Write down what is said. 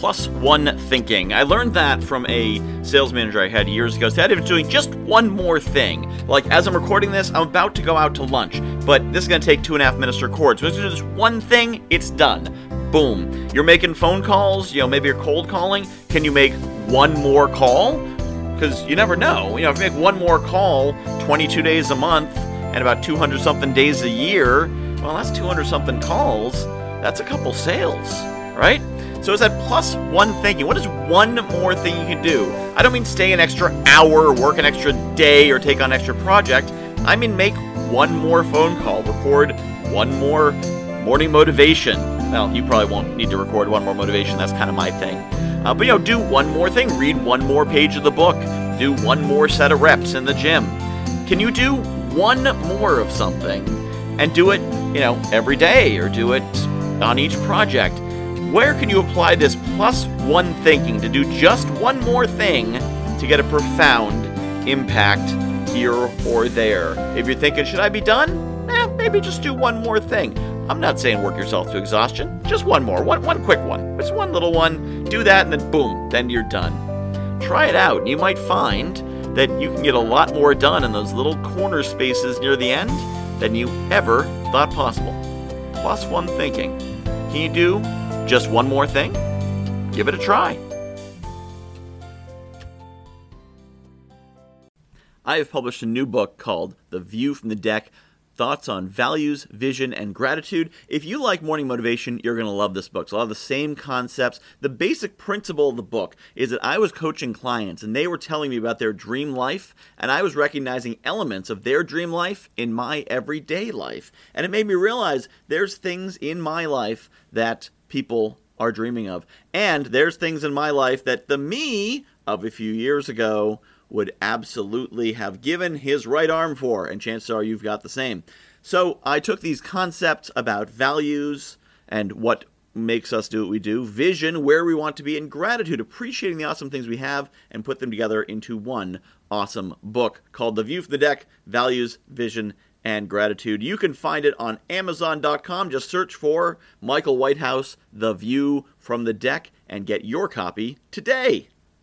plus one thinking. I learned that from a sales manager I had years ago. Instead of doing just one more thing, like as I'm recording this, I'm about to go out to lunch, but this is to take two and a half minutes to record. So as I do this one thing, it's done. Boom. You're making phone calls, you know, maybe you're cold calling. Can you make one more call? Because you never know. You know, if you make one more call 22 days a month and about 200 something days a year, well, that's 200 something calls. That's a couple sales, right? So it's that plus one thinking. What is one more thing you can do? I don't mean stay an extra hour, work an extra day, or take on an extra project. I mean make one more phone call, record one more morning motivation. Well, you probably won't need to record one more motivation. That's kind of my thing. Uh, but you know, do one more thing. Read one more page of the book. Do one more set of reps in the gym. Can you do one more of something and do it, you know, every day or do it on each project? Where can you apply this plus one thinking to do just one more thing to get a profound impact here or there? If you're thinking, should I be done? Eh, maybe just do one more thing. I'm not saying work yourself to exhaustion, just one more, one, one quick one. Just one little one. Do that and then boom, then you're done. Try it out, and you might find that you can get a lot more done in those little corner spaces near the end than you ever thought possible. Plus one thinking. Can you do just one more thing? Give it a try. I have published a new book called The View from the Deck Thoughts on Values, Vision, and Gratitude. If you like morning motivation, you're going to love this book. It's a lot of the same concepts. The basic principle of the book is that I was coaching clients and they were telling me about their dream life, and I was recognizing elements of their dream life in my everyday life. And it made me realize there's things in my life that people are dreaming of. And there's things in my life that the me of a few years ago would absolutely have given his right arm for, and chances are you've got the same. So I took these concepts about values and what makes us do what we do, vision, where we want to be, and gratitude, appreciating the awesome things we have, and put them together into one awesome book called The View from the Deck Values, Vision, and gratitude. You can find it on Amazon.com. Just search for Michael Whitehouse, The View from the Deck, and get your copy today.